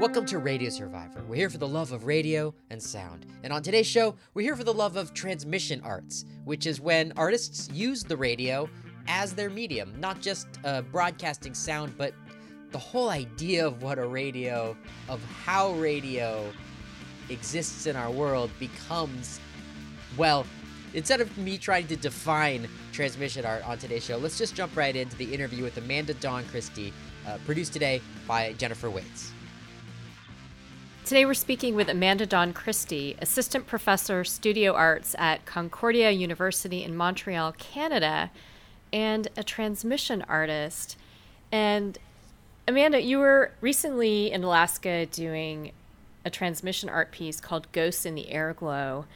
Welcome to Radio Survivor. We're here for the love of radio and sound. And on today's show, we're here for the love of transmission arts, which is when artists use the radio as their medium, not just uh, broadcasting sound, but the whole idea of what a radio, of how radio exists in our world becomes, well, instead of me trying to define transmission art on today's show, let's just jump right into the interview with Amanda Dawn Christie, uh, produced today by Jennifer Waits. Today we're speaking with Amanda Dawn Christie, Assistant Professor, Studio Arts at Concordia University in Montreal, Canada, and a transmission artist. And Amanda, you were recently in Alaska doing a transmission art piece called Ghosts in the Airglow.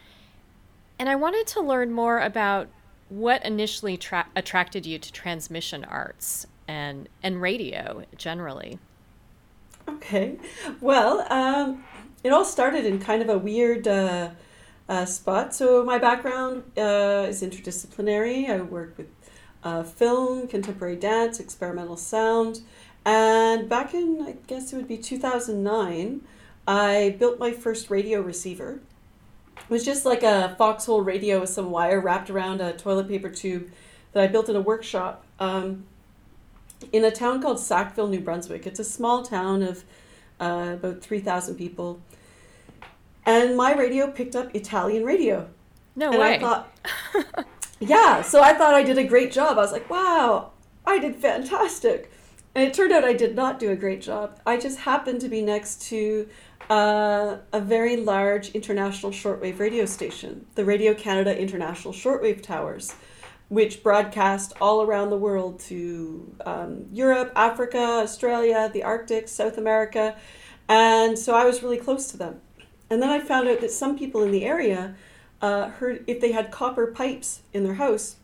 And I wanted to learn more about what initially tra- attracted you to transmission arts and, and radio generally. Okay. Well, um, it all started in kind of a weird uh, uh, spot. So, my background uh, is interdisciplinary. I work with uh, film, contemporary dance, experimental sound. And back in, I guess it would be 2009, I built my first radio receiver. It was just like a foxhole radio with some wire wrapped around a toilet paper tube that I built in a workshop. Um, in a town called Sackville, New Brunswick. It's a small town of uh, about 3,000 people. And my radio picked up Italian radio. No and way. I thought, yeah, so I thought I did a great job. I was like, wow, I did fantastic. And it turned out I did not do a great job. I just happened to be next to uh, a very large international shortwave radio station, the Radio Canada International Shortwave Towers which broadcast all around the world to um, Europe, Africa, Australia, the Arctic, South America. And so I was really close to them. And then I found out that some people in the area uh, heard if they had copper pipes in their house,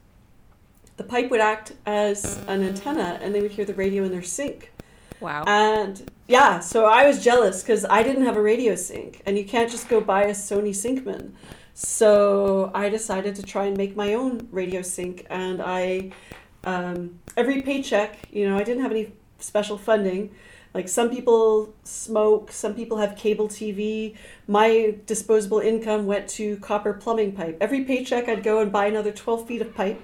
the pipe would act as an antenna and they would hear the radio in their sink. Wow. And yeah, so I was jealous because I didn't have a radio sink, and you can't just go buy a Sony Syncman. So I decided to try and make my own radio sink, and I um, every paycheck, you know, I didn't have any special funding. Like some people smoke, some people have cable TV. My disposable income went to copper plumbing pipe. Every paycheck, I'd go and buy another 12 feet of pipe,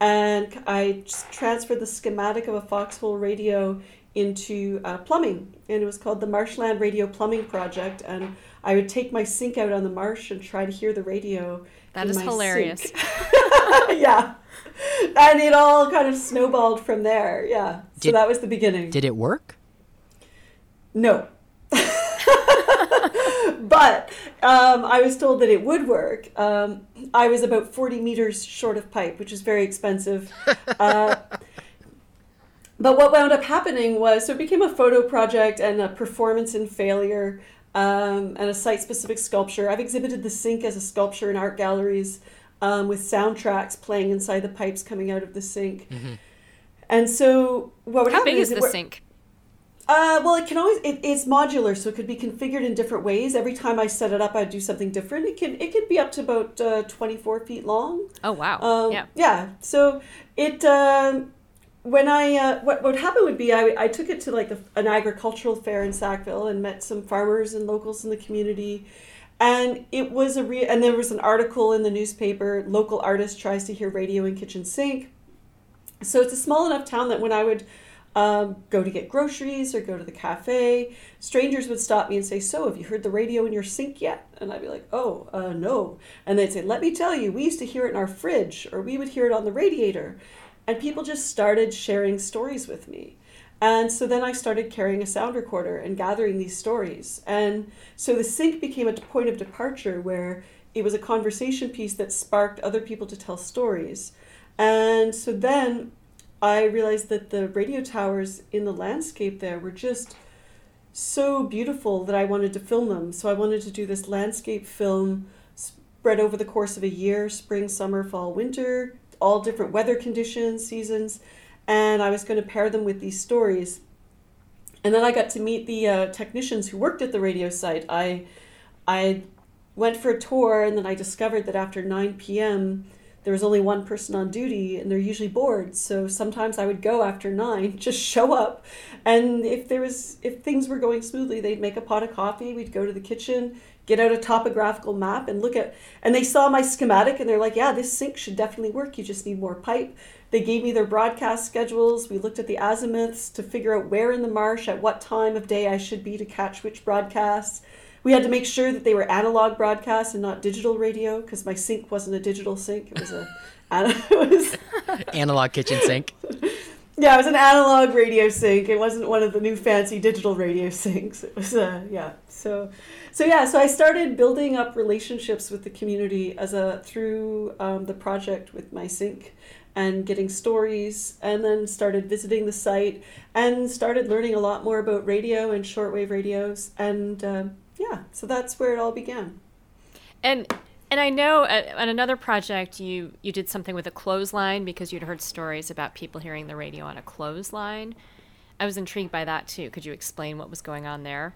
and I transferred the schematic of a foxhole radio into uh, plumbing, and it was called the Marshland Radio Plumbing Project. And I would take my sink out on the marsh and try to hear the radio. That is hilarious. yeah, and it all kind of snowballed from there. Yeah, so that was the beginning. Did it work? No. but um, I was told that it would work. Um, I was about 40 meters short of pipe, which is very expensive. Uh, but what wound up happening was so it became a photo project and a performance in failure um, and a site specific sculpture. I've exhibited the sink as a sculpture in art galleries um, with soundtracks playing inside the pipes coming out of the sink. And so what would How happen big is it the sink? uh, well, it can always it, it's modular, so it could be configured in different ways. Every time I set it up, I do something different. It can it could be up to about uh, twenty four feet long. Oh wow. Um, yeah. Yeah. So it um, when I uh, what what happened would be I, I took it to like a, an agricultural fair in Sackville and met some farmers and locals in the community. And it was a real, and there was an article in the newspaper. Local artist tries to hear radio in kitchen sink. So it's a small enough town that when I would um, go to get groceries or go to the cafe, strangers would stop me and say, "So, have you heard the radio in your sink yet?" And I'd be like, "Oh, uh, no." And they'd say, "Let me tell you, we used to hear it in our fridge, or we would hear it on the radiator." And people just started sharing stories with me. And so then I started carrying a sound recorder and gathering these stories. And so the sink became a point of departure where it was a conversation piece that sparked other people to tell stories. And so then I realized that the radio towers in the landscape there were just so beautiful that I wanted to film them. So I wanted to do this landscape film spread over the course of a year spring, summer, fall, winter, all different weather conditions, seasons. And I was going to pair them with these stories. And then I got to meet the uh, technicians who worked at the radio site. I, I went for a tour, and then I discovered that after 9 p.m., there was only one person on duty and they're usually bored so sometimes i would go after nine just show up and if there was if things were going smoothly they'd make a pot of coffee we'd go to the kitchen get out a topographical map and look at and they saw my schematic and they're like yeah this sink should definitely work you just need more pipe they gave me their broadcast schedules we looked at the azimuths to figure out where in the marsh at what time of day i should be to catch which broadcasts we had to make sure that they were analog broadcasts and not digital radio because my sink wasn't a digital sink. It was a it was analog kitchen sink. Yeah, it was an analog radio sink. It wasn't one of the new fancy digital radio sinks. It was uh, yeah. So so yeah, so I started building up relationships with the community as a through um, the project with my sink, and getting stories and then started visiting the site and started learning a lot more about radio and shortwave radios and uh, yeah, so that's where it all began. And and I know at, at, another project you you did something with a clothesline because you'd heard stories about people hearing the radio on a clothesline. I was intrigued by that too. Could you explain what was going on there?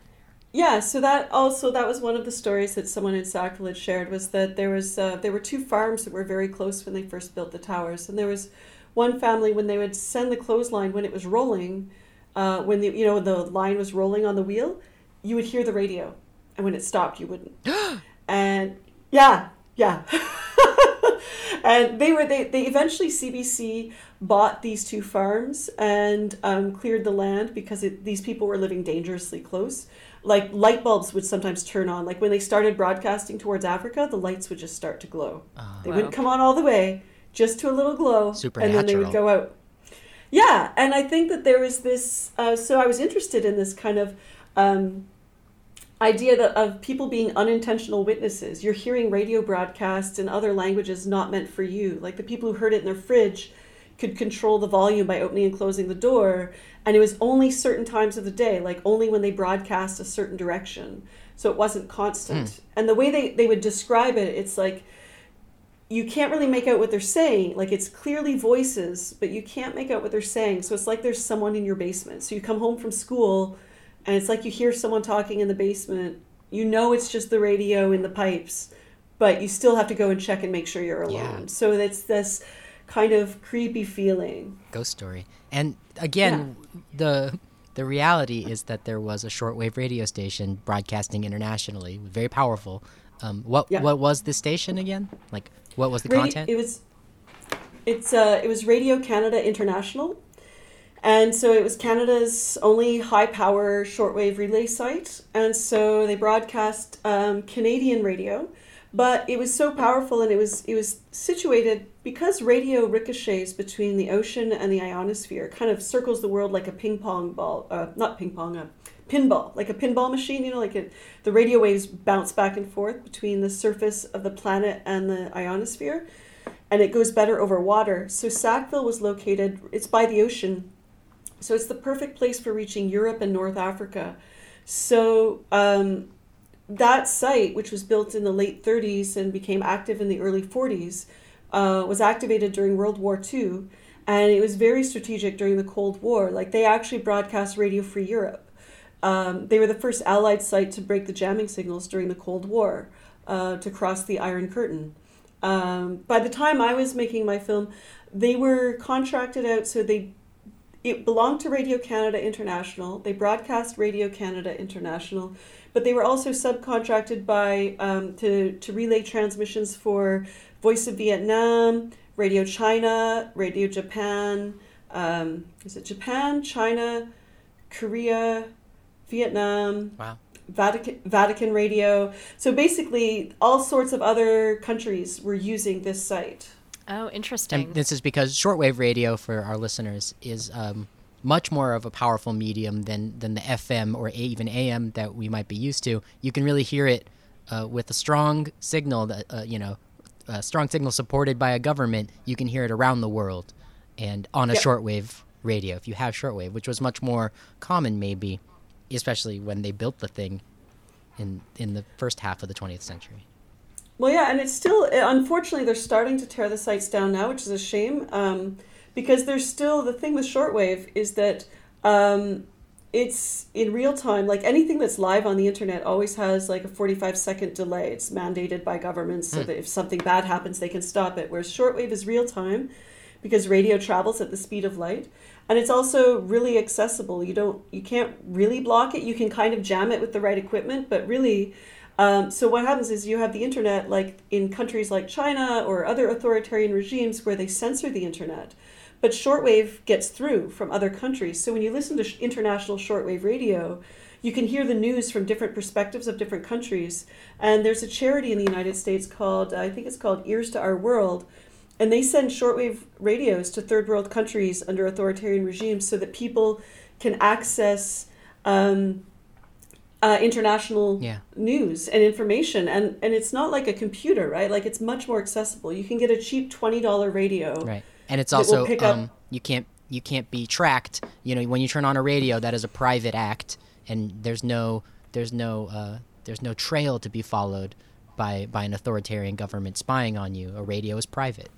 Yeah, so that also that was one of the stories that someone in Sackville shared was that there was uh, there were two farms that were very close when they first built the towers, and there was one family when they would send the clothesline when it was rolling, uh, when the you know the line was rolling on the wheel, you would hear the radio and when it stopped, you wouldn't. and yeah, yeah. and they were they, they eventually CBC bought these two farms and um, cleared the land because it, these people were living dangerously close. Like light bulbs would sometimes turn on. Like when they started broadcasting towards Africa, the lights would just start to glow. Oh, they wow. wouldn't come on all the way, just to a little glow, and then they would go out. Yeah, and I think that there was this. Uh, so I was interested in this kind of. Um, idea that of people being unintentional witnesses. You're hearing radio broadcasts in other languages not meant for you. Like the people who heard it in their fridge could control the volume by opening and closing the door, and it was only certain times of the day, like only when they broadcast a certain direction. So it wasn't constant. Mm. And the way they, they would describe it, it's like you can't really make out what they're saying. Like it's clearly voices, but you can't make out what they're saying. So it's like there's someone in your basement. So you come home from school and it's like you hear someone talking in the basement. You know it's just the radio in the pipes, but you still have to go and check and make sure you're alone. Yeah. So it's this kind of creepy feeling. Ghost story. And again, yeah. the the reality is that there was a shortwave radio station broadcasting internationally, very powerful. Um, what yeah. what was the station again? Like what was the radio, content? It was it's uh, it was Radio Canada International. And so it was Canada's only high power shortwave relay site. And so they broadcast um, Canadian radio. But it was so powerful and it was it was situated because radio ricochets between the ocean and the ionosphere, kind of circles the world like a ping pong ball, uh, not ping pong, a pinball, like a pinball machine, you know, like it, the radio waves bounce back and forth between the surface of the planet and the ionosphere. And it goes better over water. So Sackville was located, it's by the ocean so it's the perfect place for reaching Europe and North Africa. So um, that site, which was built in the late 30s and became active in the early 40s, uh, was activated during World War II. And it was very strategic during the Cold War. Like they actually broadcast Radio Free Europe. Um, they were the first Allied site to break the jamming signals during the Cold War uh, to cross the Iron Curtain. Um, by the time I was making my film, they were contracted out so they it belonged to Radio Canada International. They broadcast Radio Canada International, but they were also subcontracted by um, to to relay transmissions for Voice of Vietnam, Radio China, Radio Japan. Um, is it Japan, China, Korea, Vietnam? Wow. Vatican, Vatican Radio. So basically, all sorts of other countries were using this site. Oh, interesting. And this is because shortwave radio for our listeners is um, much more of a powerful medium than than the FM or even AM that we might be used to. You can really hear it uh, with a strong signal that uh, you know, a strong signal supported by a government. You can hear it around the world, and on a yep. shortwave radio if you have shortwave, which was much more common maybe, especially when they built the thing in in the first half of the 20th century. Well, yeah, and it's still unfortunately they're starting to tear the sites down now, which is a shame. Um, because there's still the thing with shortwave is that um, it's in real time. Like anything that's live on the internet always has like a 45 second delay. It's mandated by governments so Hmm. that if something bad happens, they can stop it. Whereas shortwave is real time because radio travels at the speed of light. And it's also really accessible. You don't, you can't really block it. You can kind of jam it with the right equipment, but really, um, so what happens is you have the internet, like in countries like China or other authoritarian regimes where they censor the internet. But shortwave gets through from other countries. So when you listen to sh- international shortwave radio, you can hear the news from different perspectives of different countries. And there's a charity in the United States called, I think it's called Ears to Our World, and they send shortwave radios to third world countries under authoritarian regimes so that people can access um, uh, international Yeah. news and information. And, and it's not like a computer, right? Like it's much more accessible. You can get a cheap $20 radio. Right. And it's also um, you can't you can't be tracked. You know, when you turn on a radio, that is a private act, and there's no there's no uh, there's no trail to be followed by by an authoritarian government spying on you. A radio is private.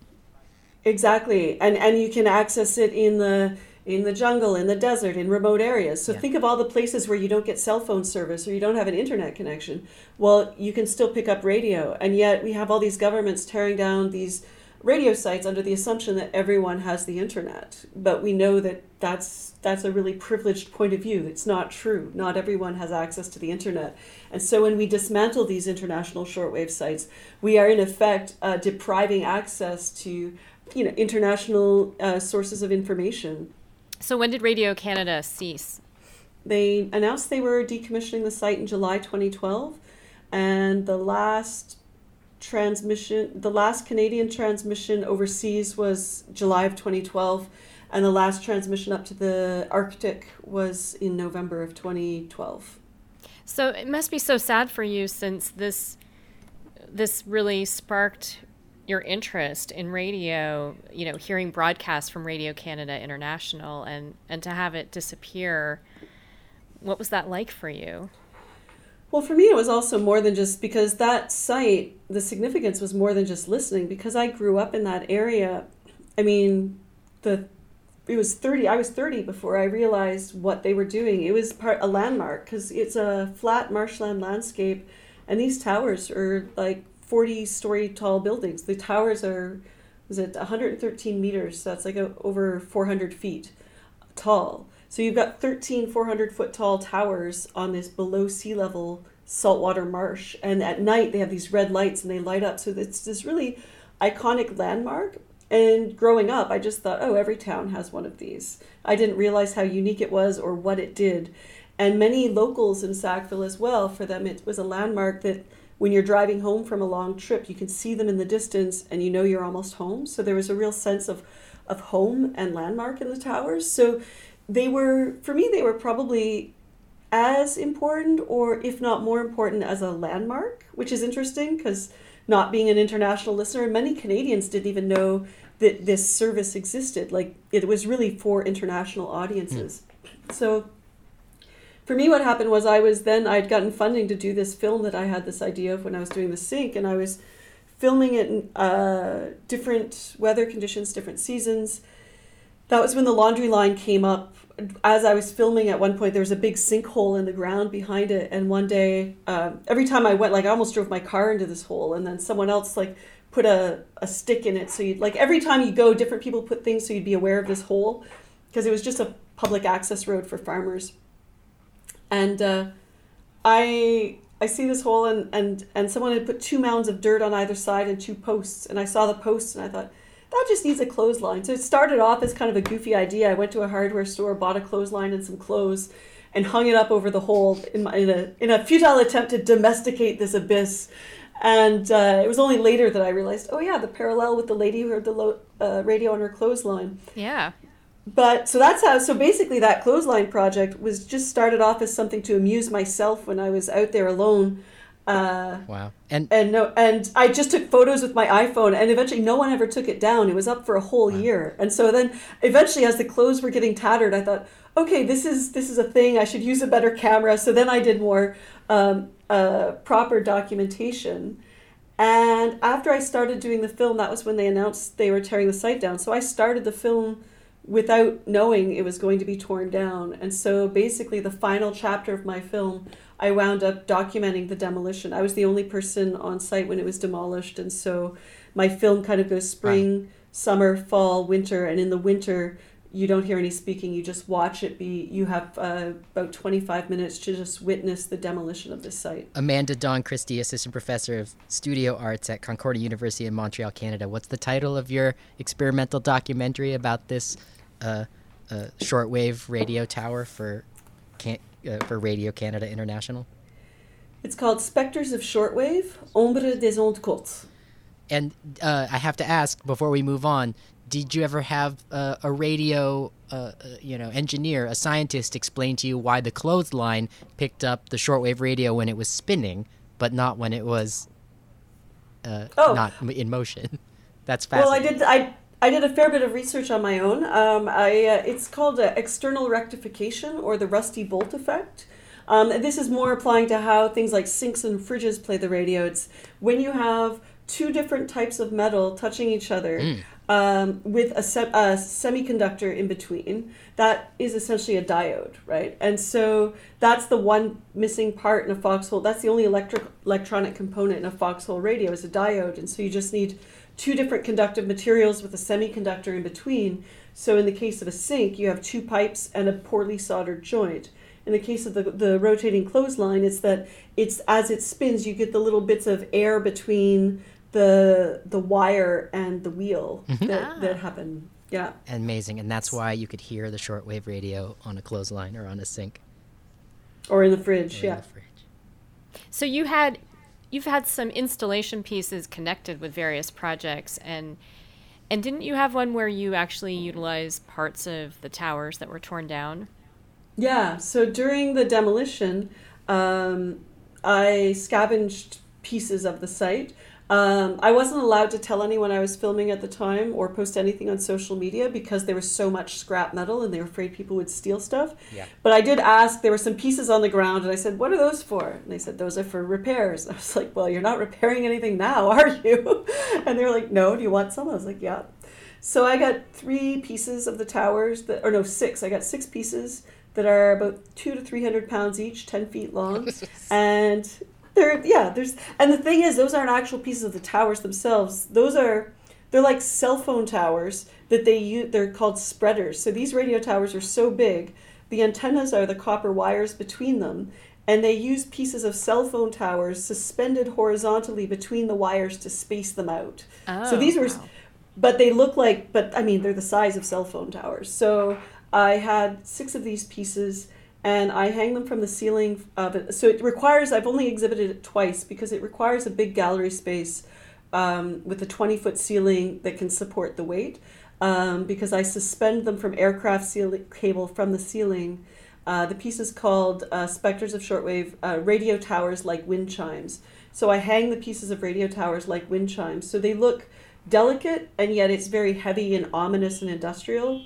Exactly, and and you can access it in the in the jungle, in the desert, in remote areas. So Yeah. think of all the places where you don't get cell phone service or you don't have an internet connection. Well, you can still pick up radio, and yet we have all these governments tearing down these radio sites under the assumption that everyone has the internet. But we know that that's that's a really privileged point of view. It's not true. Not everyone has access to the internet. And so when we dismantle these international shortwave sites, we are in effect uh, depriving access to you know international uh, sources of information. So when did Radio Canada cease? They announced they were decommissioning the site in July 2012, and the last transmission, the last Canadian transmission overseas was July of 2012, and the last transmission up to the Arctic was in November of 2012. So it must be so sad for you since this this really sparked your interest in radio, you know, hearing broadcasts from Radio Canada International and and to have it disappear. What was that like for you? Well, for me, it was also more than just because that site, the significance was more than just listening because I grew up in that area. I mean, the it was 30 i was 30 before i realized what they were doing it was part a landmark because it's a flat marshland landscape and these towers are like 40 story tall buildings. The towers are was it 113 meters? So that's like a, over 400 feet tall. So you've got 13 400 foot tall towers on this below sea level saltwater marsh. And at night they have these red lights and they light up. So it's this really iconic landmark. And growing up, I just thought, oh, every town has one of these. I didn't realize how unique it was or what it did. And many locals in Sackville as well, for them, it was a landmark that when you're driving home from a long trip, you can see them in the distance and you know you're almost home. So there was a real sense of, of home and landmark in the towers. So they were, for me, they were probably as important or if not more important as a landmark, which is interesting because not being an international listener, many Canadians didn't even know that this service existed. Like it was really for international audiences. Hmm. So for me, what happened was I was then I'd gotten funding to do this film that I had this idea of when I was doing the Sink, and I was filming it in uh, different weather conditions, different seasons. That was when the laundry line came up. As I was filming, at one point there was a big sinkhole in the ground behind it, and one day, um, every time I went, like I almost drove my car into this hole, and then someone else like put a, a stick in it. So you'd like every time you go, different people put things so you'd be aware of this hole, because it was just a public access road for farmers. And uh, I I see this hole, and, and and someone had put two mounds of dirt on either side and two posts, and I saw the posts, and I thought that just needs a clothesline. So it started off as kind of a goofy idea. I went to a hardware store, bought a clothesline and some clothes, and hung it up over the hole in, my, in a in a futile attempt to domesticate this abyss. And uh, it was only later that I realized, oh yeah, the parallel with the lady who heard the lo- uh, radio on her clothesline. Yeah. But so that's how. So basically, that clothesline project was just started off as something to amuse myself when I was out there alone. Uh, Wow. And and no, and I just took photos with my iPhone, and eventually, no one ever took it down. It was up for a whole year, and so then eventually, as the clothes were getting tattered, I thought, okay, this is this is a thing. I should use a better camera. So then I did more um, uh, proper documentation. And after I started doing the film, that was when they announced they were tearing the site down. So I started the film without knowing it was going to be torn down. And so basically, the final chapter of my film, I wound up documenting the demolition. I was the only person on site when it was demolished. And so my film kind of goes spring, summer, fall, winter. And in the winter, you don't hear any speaking you just watch it be you have uh, about 25 minutes to just witness the demolition of this site amanda dawn christie assistant professor of studio arts at concordia university in montreal canada what's the title of your experimental documentary about this uh, uh, shortwave radio tower for can- uh, for radio canada international it's called specters of shortwave ombre des ondes courtes and uh, i have to ask before we move on did you ever have uh, a radio, uh, uh, you know, engineer, a scientist explain to you why the clothesline picked up the shortwave radio when it was spinning, but not when it was uh, oh. not in motion? That's fascinating. Well, I did. I I did a fair bit of research on my own. Um, I uh, it's called uh, external rectification or the rusty bolt effect. Um, this is more applying to how things like sinks and fridges play the radio. It's when you have two different types of metal touching each other. Mm um, with a, se- a, semiconductor in between. That is essentially a diode, right? And so that's the one missing part in a foxhole. That's the only electric electronic component in a foxhole radio is a diode. And so you just need two different conductive materials with a semiconductor in between. So in the case of a sink, you have two pipes and a poorly soldered joint. In the case of the, the rotating clothesline, it's that it's as it spins, you get the little bits of air between the the wire and the wheel mm-hmm. that, ah. that happen. Yeah. Amazing. And that's why you could hear the shortwave radio on a clothesline or on a sink. Or in the fridge, or yeah. The fridge. So you had you've had some installation pieces connected with various projects and and didn't you have one where you actually utilized parts of the towers that were torn down? Yeah. So during the demolition, um, I scavenged pieces of the site um, I wasn't allowed to tell anyone I was filming at the time or post anything on social media because there was so much scrap metal and they were afraid people would steal stuff. Yeah. But I did ask, there were some pieces on the ground, and I said, What are those for? And they said, Those are for repairs. I was like, Well, you're not repairing anything now, are you? and they were like, No, do you want some? I was like, Yeah. So I got three pieces of the towers that, or no, six. I got six pieces that are about two to three hundred pounds each, ten feet long, and there, yeah, there's, and the thing is, those aren't actual pieces of the towers themselves. Those are, they're like cell phone towers that they use. They're called spreaders. So these radio towers are so big, the antennas are the copper wires between them, and they use pieces of cell phone towers suspended horizontally between the wires to space them out. Oh, so these oh, were, wow. but they look like, but I mean, they're the size of cell phone towers. So I had six of these pieces and I hang them from the ceiling of it. So it requires, I've only exhibited it twice because it requires a big gallery space um, with a 20 foot ceiling that can support the weight. Um, because I suspend them from aircraft ceiling, cable from the ceiling. Uh, the piece is called uh, Specters of Shortwave uh, Radio Towers Like Wind Chimes. So I hang the pieces of radio towers like wind chimes. So they look delicate and yet it's very heavy and ominous and industrial.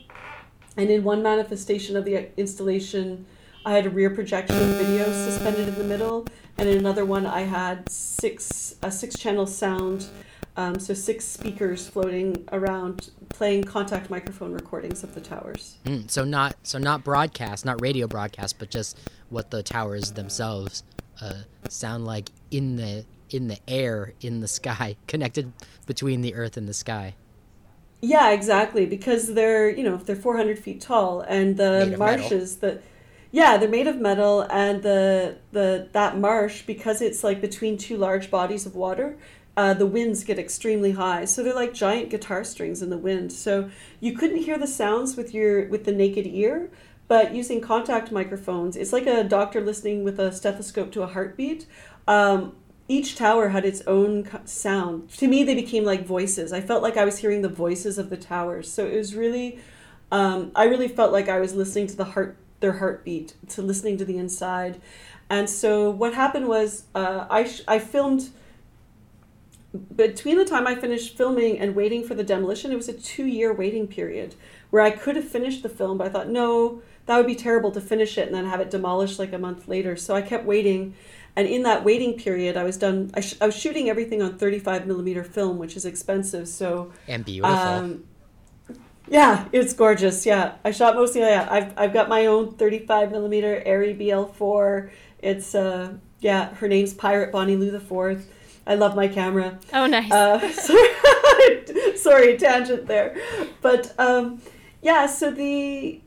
And in one manifestation of the installation, I had a rear projection video suspended in the middle, and in another one I had six a six channel sound, um, so six speakers floating around playing contact microphone recordings of the towers. Mm, so not so not broadcast, not radio broadcast, but just what the towers themselves uh, sound like in the in the air in the sky, connected between the earth and the sky. Yeah, exactly. Because they're you know they're 400 feet tall, and the marshes that yeah, they're made of metal, and the the that marsh because it's like between two large bodies of water. Uh, the winds get extremely high, so they're like giant guitar strings in the wind. So you couldn't hear the sounds with your with the naked ear, but using contact microphones, it's like a doctor listening with a stethoscope to a heartbeat. Um, each tower had its own sound. To me, they became like voices. I felt like I was hearing the voices of the towers. So it was really, um, I really felt like I was listening to the heart their heartbeat, to listening to the inside. And so what happened was uh, I, sh- I filmed between the time I finished filming and waiting for the demolition, it was a two year waiting period where I could have finished the film, but I thought, no, that would be terrible to finish it and then have it demolished like a month later. So I kept waiting. And in that waiting period, I was done, I, sh- I was shooting everything on 35 millimeter film, which is expensive. So, and beautiful. Um, Yeah, it's gorgeous. Yeah, I shot mostly. Yeah, I've I've got my own 35 millimeter Arri BL4. It's uh yeah, her name's Pirate Bonnie Lou the Fourth. I love my camera. Oh, nice. Uh, sorry, sorry, tangent there, but um, yeah. So the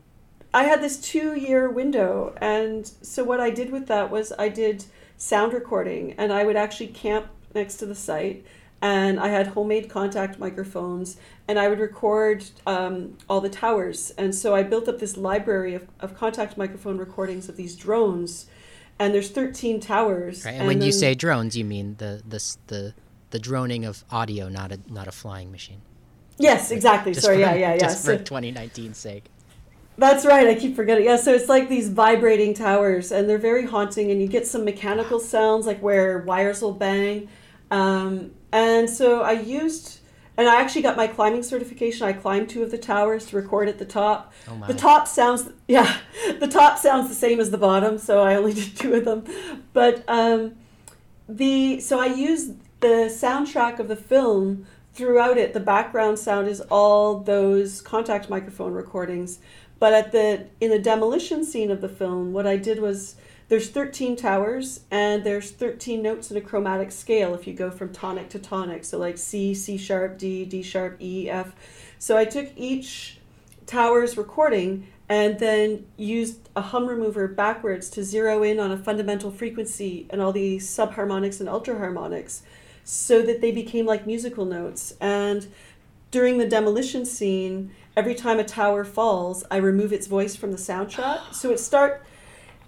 I had this two year window, and so what I did with that was I did sound recording, and I would actually camp next to the site and I had homemade contact microphones, and I would record um, all the towers. And so I built up this library of, of contact microphone recordings of these drones, and there's 13 towers. Right. And, and when then, you say drones, you mean the the the the droning of audio, not a not a flying machine. Yes, exactly. Sorry, for, yeah, yeah, yeah. Just so, for 2019's sake. That's right. I keep forgetting. Yeah, so it's like these vibrating towers, and they're very haunting. And you get some mechanical sounds, like where wires will bang. Um, and so I used, and I actually got my climbing certification. I climbed two of the towers to record at the top. Oh the top sounds, yeah, the top sounds the same as the bottom, so I only did two of them. But um, the so I used the soundtrack of the film throughout it. The background sound is all those contact microphone recordings. But at the in the demolition scene of the film, what I did was there's 13 towers and there's 13 notes in a chromatic scale if you go from tonic to tonic. So like c c sharp d d sharp e f. So i took each tower's recording and then used a hum remover backwards to zero in on a fundamental frequency and all the subharmonics and ultraharmonics so that they became like musical notes. And during the demolition scene every time a tower falls i remove its voice from the sound shot. So it start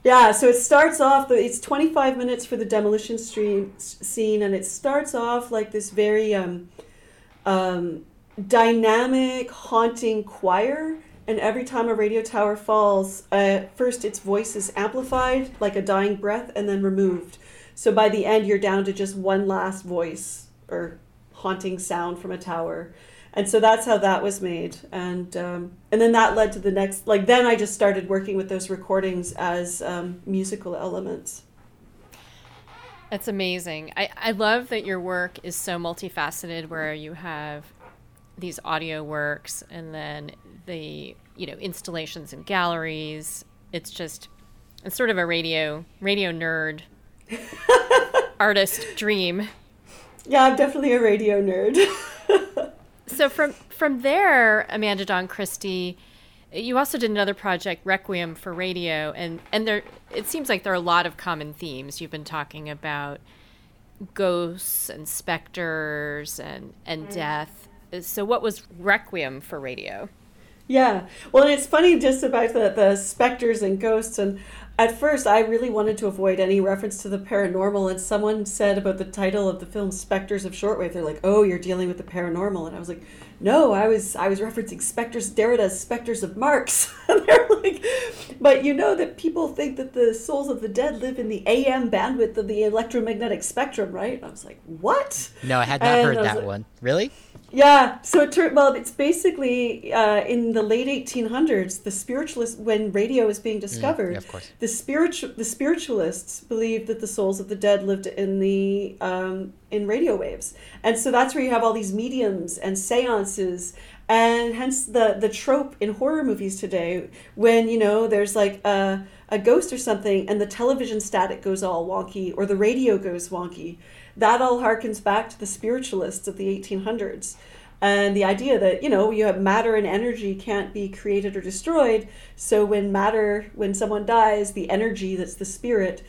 yeah, so it starts off. It's 25 minutes for the demolition stream scene, and it starts off like this very um, um, dynamic, haunting choir. And every time a radio tower falls, uh, first its voice is amplified like a dying breath, and then removed. So by the end, you're down to just one last voice or haunting sound from a tower and so that's how that was made. And um, and then that led to the next like then i just started working with those recordings as um, musical elements. That's amazing. I, I love that your work is so multifaceted where you have these audio works and then the you know installations and galleries. It's just it's sort of a radio radio nerd artist dream. Yeah i'm definitely a radio nerd so from from there, Amanda Dawn Christie, you also did another project, Requiem for Radio, and and there it seems like there are a lot of common themes. You've been talking about ghosts and specters and and mm. death. So what was Requiem for Radio? Yeah. Well, and it's funny just about the, the specters and ghosts. And at first, I really wanted to avoid any reference to the paranormal. And someone said about the title of the film, Spectres of Shortwave, they're like, oh, you're dealing with the paranormal. And I was like, no, I was I was referencing Spectres, Derrida's Spectres of Marx. and they're like, but you know that people think that the souls of the dead live in the AM bandwidth of the electromagnetic spectrum, right? And I was like, what? No, I had not and heard that like, one. Really? Yeah, so it turned well. It's basically uh, in the late 1800s, the spiritualist when radio was being discovered. Mm, yeah. The spiritual the spiritualists believed that the souls of the dead lived in the um, in radio waves, and so that's where you have all these mediums and seances, and hence the the trope in horror movies today when you know there's like a a ghost or something, and the television static goes all wonky or the radio goes wonky that all harkens back to the spiritualists of the 1800s and the idea that you know you have matter and energy can't be created or destroyed. So when matter when someone dies the energy that's the spirit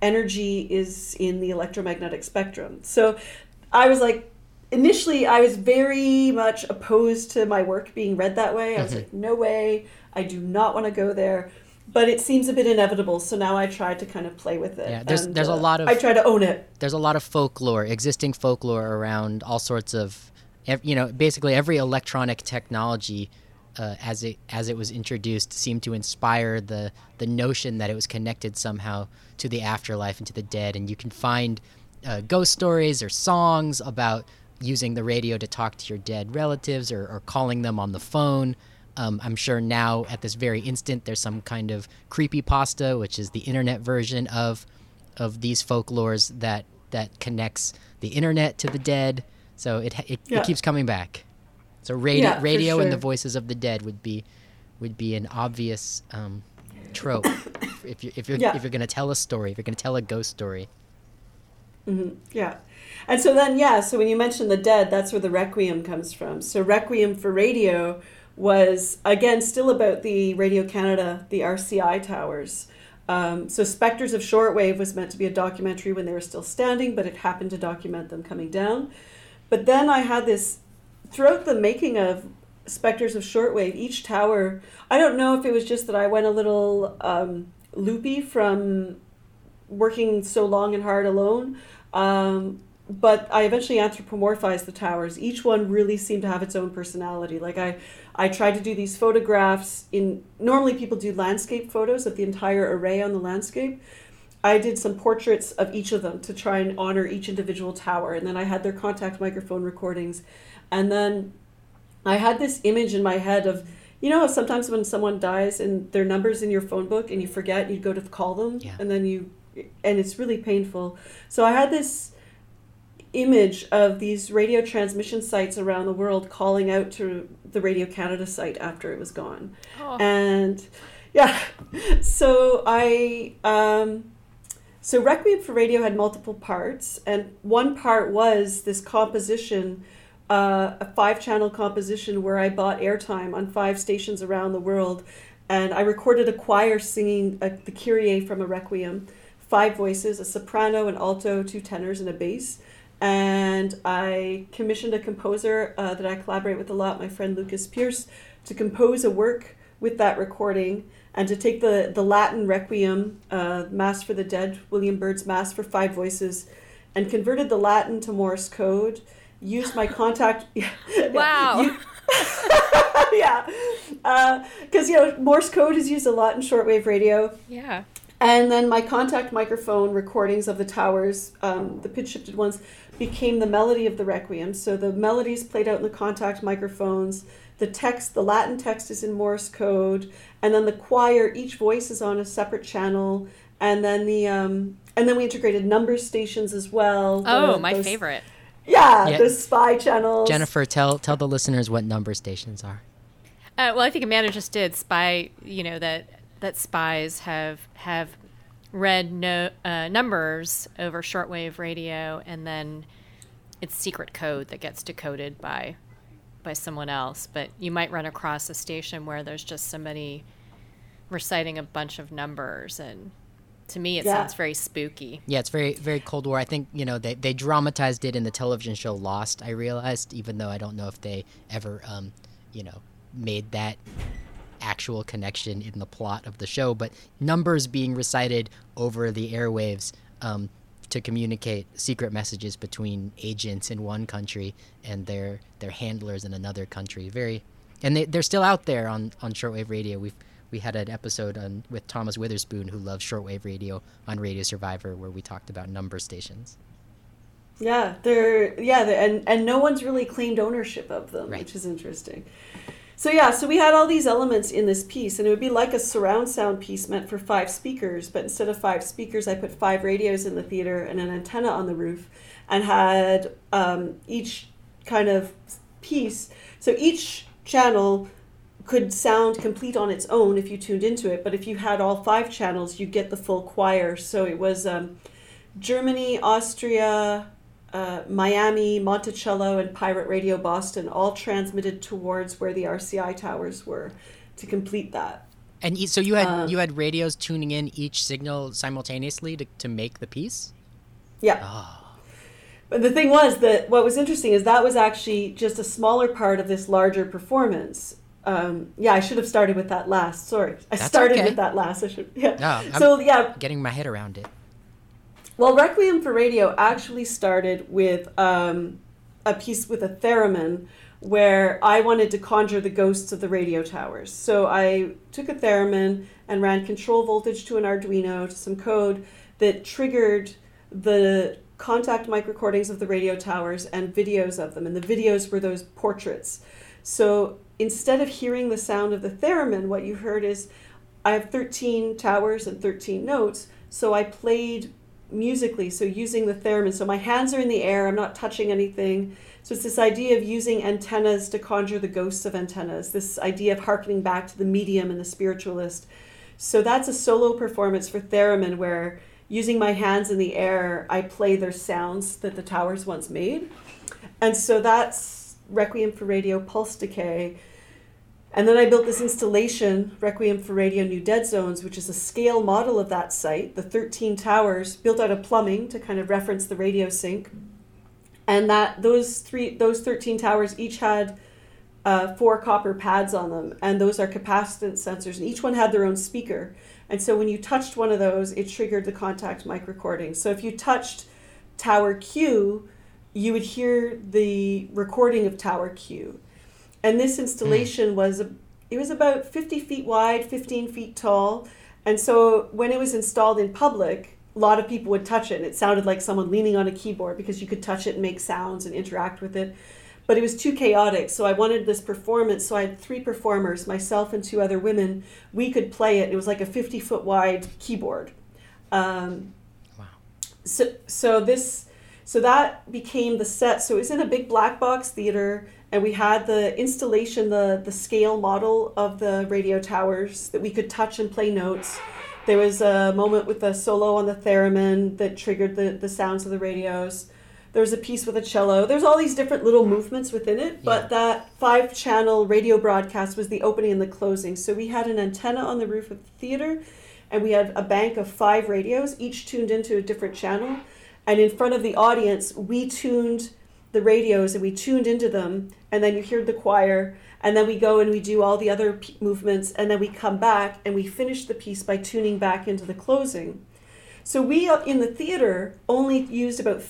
energy is in the electromagnetic spectrum. So i was like initially i was very much opposed to my work being read that way. I was mm-hmm. like no way. I do not want to go there but it seems a bit inevitable. So now I try to kind of play with it. Yeah, there's and, there's uh, a lot of I try to own it. There's a lot of folklore, existing folklore around all sorts of, you know, basically every electronic technology. Uh, as it as it was introduced, seemed to inspire the the notion that it was connected somehow to the afterlife and to the dead. And you can find uh, ghost stories or songs about using the radio to talk to your dead relatives or, or calling them on the phone. Um, I'm sure now at this very instant there's some kind of creepy pasta, which is the internet version of of these folklores that that connects the internet to the dead. So it it, yeah. it keeps coming back. So radio, Yeah, radio and the voices of the dead would be would be an obvious um, trope if you if you're Yeah. if you're gonna tell a story, if you're gonna tell a ghost story. Yeah. And so then, yeah, so when you mention the dead, that's where the Requiem comes from. So Requiem for Radio was, again, still about the Radio Canada, the RCI towers. Um, so Spectres of Shortwave was meant to be a documentary when they were still standing, but it happened to document them coming down. But then I had this, throughout the making of Spectres of Shortwave, each tower, I don't know if it was just that I went a little um, loopy from working so long and hard alone. Um, but I eventually anthropomorphized the towers. Each one really seemed to have its own personality. Like I, I tried to do these photographs in. Normally, people do landscape photos of the entire array on the landscape. I did some portraits of each of them to try and honor each individual tower, and then I had their contact microphone recordings, and then I had this image in my head of, you know, sometimes when someone dies and their numbers in your phone book and you forget, you go to call them, Yeah. and then you, and it's really painful. So I had this image of these radio transmission sites around the world calling out to the Radio Canada site after it was gone. Oh. And yeah, so I, um, so Requiem for Radio had multiple parts, and one part was this composition, uh, a five channel composition where I bought airtime on five stations around the world. And I recorded a choir singing uh the Kyrie from a Requiem, five voices, a soprano, an alto, two tenors, and a bass. And I commissioned a composer uh, that I collaborate with a lot, my friend Lukas Pearse, to compose a work with that recording and to take the, the Latin Requiem, uh, Mass for the Dead, William Byrd's Mass for five voices, and converted the Latin to Morse code, used my contact. Wow. Yeah. Because, you know, Morse code is used a lot in shortwave radio. Yeah. And then my contact microphone recordings of the towers, um, the pitch shifted ones, became the melody of the requiem. So the melodies played out in the contact microphones. The text, the Latin text is in Morse code, and then the choir, each voice is on a separate channel, and then the um, and then we integrated number stations as well. Oh, the- my those- favorite. Yeah, Yeah. the spy channels. Jennifer, tell tell the listeners what number stations are. Uh, well, I think Amanda just did spy. You know that that spies have have read no uh, numbers over shortwave radio, and then it's secret code that gets decoded by by someone else. But you might run across a station where there's just somebody reciting a bunch of numbers, and to me, it Yeah. sounds very spooky. Yeah, it's very very Cold War. I think you know they they dramatized it in the television show Lost. I realized, even though I don't know if they ever, um, you know, made that actual connection in the plot of the show, but numbers being recited over the airwaves um, to communicate secret messages between agents in one country and their their handlers in another country. Very, and they they're still out there on on shortwave radio. We've we had an episode on with Thomas Witherspoon who loves shortwave radio on Radio Survivor where we talked about number stations. Yeah, they're yeah, they're, and and no one's really claimed ownership of them, Right. which is interesting. So yeah, so we had all these elements in this piece, and it would be like a surround sound piece meant for five speakers, but instead of five speakers, I put five radios in the theater and an antenna on the roof, and had um, each kind of piece. So each channel could sound complete on its own if you tuned into it, but if you had all five channels, you get the full choir. So it was. Um, Germany, Austria, uh, Miami, Monticello, and Pirate Radio Boston all transmitted towards where the RCI towers were to complete that. And so you had Uh, you had radios tuning in each signal simultaneously to, to make the piece. Yeah. Oh, But the thing was that what was interesting is that was actually just a smaller part of this larger performance. Um, yeah, I should have started with that last. Sorry, I That's started okay. with that last. I should. Yeah. No, I'm- so yeah, getting my head around it. Well, Requiem for Radio actually started with um, a piece with a theremin where I wanted to conjure the ghosts of the radio towers. So I took a theremin and ran control voltage to an Arduino to some code that triggered the contact mic recordings of the radio towers and videos of them. And the videos were those portraits. So instead of hearing the sound of the theremin, what you heard is I have 13 towers and 13 notes. So I played musically, so using the theremin. So my hands are in the air, I'm not touching anything. So it's this idea of using antennas to conjure the ghosts of antennas, this idea of harkening back to the medium and the spiritualist. So that's a solo performance for theremin where using my hands in the air, I play their sounds that the towers once made. And so that's Requiem for Radio Pulse Decay. And then I built this installation, Requiem for Radio New Dead Zones, which is a scale model of that site, the 13 towers built out of plumbing to kind of reference the radio sink. And that those three those 13 towers each had uh, four copper pads on them, and those are capacitance sensors, and each one had their own speaker. And so when you touched one of those, it triggered the contact mic recording. So if you touched Tower Q, you would hear the recording of Tower Q. And this installation mm. was a, it was about 50 feet wide, 15 feet tall. And so when it was installed in public, a lot of people would touch it. And it sounded like someone leaning on a keyboard because you could touch it and make sounds and interact with it. But it was too chaotic. So I wanted this performance. So I had three performers, myself and two other women. We could play it. It was like a 50 foot wide keyboard. Um, wow. So, so this, so that became the set. So it was in a big black box theater and we had the installation, the the scale model of the radio towers that we could touch and play notes. There was a moment with a solo on the theremin that triggered the, the sounds of the radios. There was a piece with a cello. There's all these different little movements within it, but that five channel radio broadcast was the opening and the closing. So we had an antenna on the roof of the theater, and we had a bank of five radios, each tuned into a different channel. And in front of the audience, we tuned the radios and we tuned into them and then you hear the choir and then we go and we do all the other p- movements and then we come back and we finish the piece by tuning back into the closing. So we uh, in the theater only used about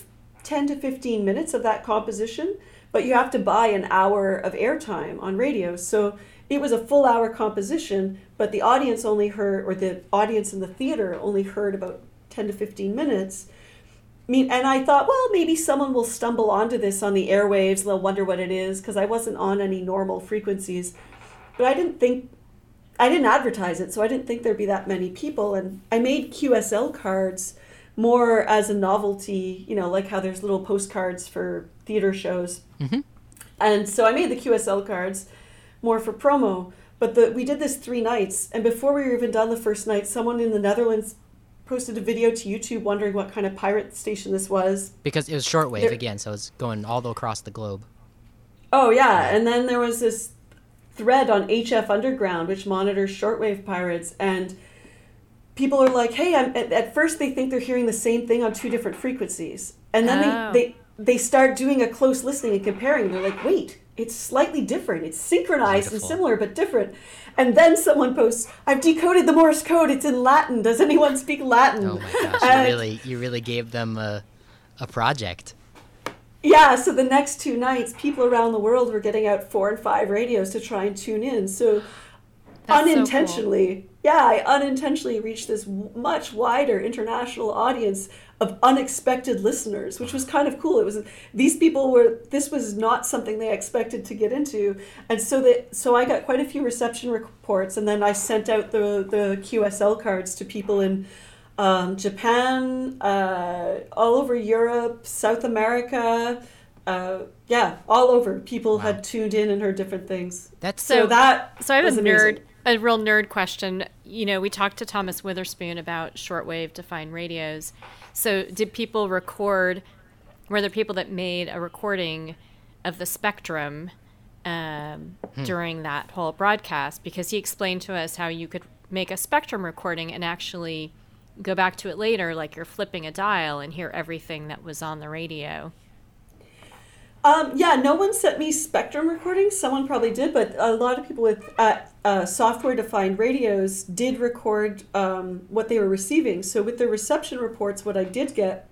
10 to 15 minutes of that composition but you have to buy an hour of airtime on radio. So it was a full hour composition but the audience only heard or the audience in the theater only heard about 10 to 15 minutes mean, and I thought, well, maybe someone will stumble onto this on the airwaves and they'll wonder what it is because I wasn't on any normal frequencies. But I didn't think, I didn't advertise it, so I didn't think there'd be that many people. And I made QSL cards more as a novelty, you know, like how there's little postcards for theater shows. Mm-hmm. And so I made the QSL cards more for promo. But the, we did this three nights, and before we were even done the first night, someone in the Netherlands posted a video to YouTube wondering what kind of pirate station this was. Because it was shortwave there, again, so it's going all across the globe. Oh yeah, and then there was this thread on HF Underground which monitors shortwave pirates and people are like, "Hey, I'm, at, at first they think they're hearing the same thing on two different frequencies." And then oh. they, they they start doing a close listening and comparing. They're like, "Wait, it's slightly different. It's synchronized Beautiful. and similar but different." And then someone posts, "I've decoded the Morse code. It's in Latin. Does anyone speak Latin?" Oh my gosh! And, you really, you really gave them a, a project. Yeah. So the next two nights, people around the world were getting out four and five radios to try and tune in. So That's unintentionally, so cool. yeah, I unintentionally reached this much wider international audience of unexpected listeners, which was kind of cool. It was these people were this was not something they expected to get into, and so that so I got quite a few reception reports, and then I sent out the the QSL cards to people in um, Japan, uh, all over Europe, South America. Uh, yeah, all over. People wow. had tuned in and heard different things. That's so, so that. So I have a nerd, a real nerd question. You know, we talked to Thomas Witherspoon about software defined radios, so, did people record? Were there people that made a recording of the spectrum um, hmm. during that whole broadcast? Because he explained to us how you could make a spectrum recording and actually go back to it later, like you're flipping a dial and hear everything that was on the radio. Um, yeah, no one sent me spectrum recordings. Someone probably did, but a lot of people with uh, uh, software-defined radios did record um, what they were receiving. So with the reception reports, what I did get,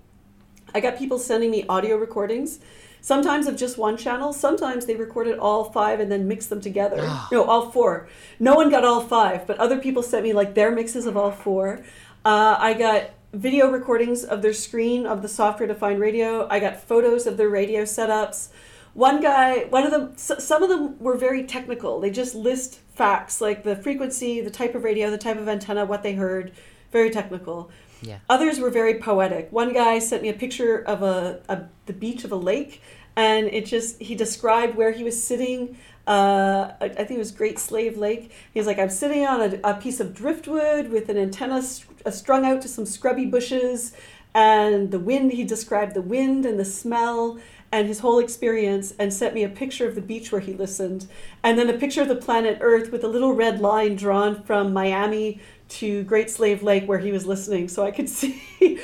I got people sending me audio recordings. Sometimes of just one channel. Sometimes they recorded all five and then mixed them together. no, all four. No one got all five, but other people sent me like their mixes of all four. Uh, I got video recordings of their screen of the software defined radio. I got photos of their radio setups. One guy, one of them, some of them were very technical. They just list facts like the frequency, the type of radio, the type of antenna, what they heard, very technical. Yeah. Others were very poetic. One guy sent me a picture of a, a the beach of a lake, and it just he described where he was sitting. Uh, I think it was Great Slave Lake. He's like, I'm sitting on a, a piece of driftwood with an antenna strung out to some scrubby bushes, and the wind. He described the wind and the smell and his whole experience, and sent me a picture of the beach where he listened, and then a picture of the planet Earth with a little red line drawn from Miami to Great Slave Lake where he was listening, so I could see.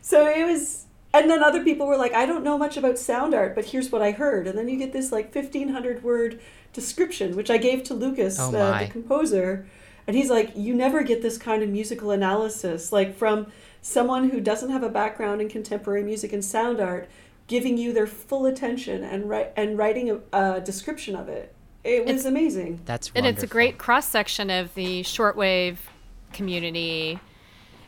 so it was, and then other people were like, I don't know much about sound art, but here's what I heard. And then you get this like 1500 word description, which I gave to Lukas, Oh uh, the composer. And he's like, You never get this kind of musical analysis, like from someone who doesn't have a background in contemporary music and sound art, giving you their full attention and, write, and writing a, a description of it. It was It's- amazing. That's and it's a great cross section of the shortwave community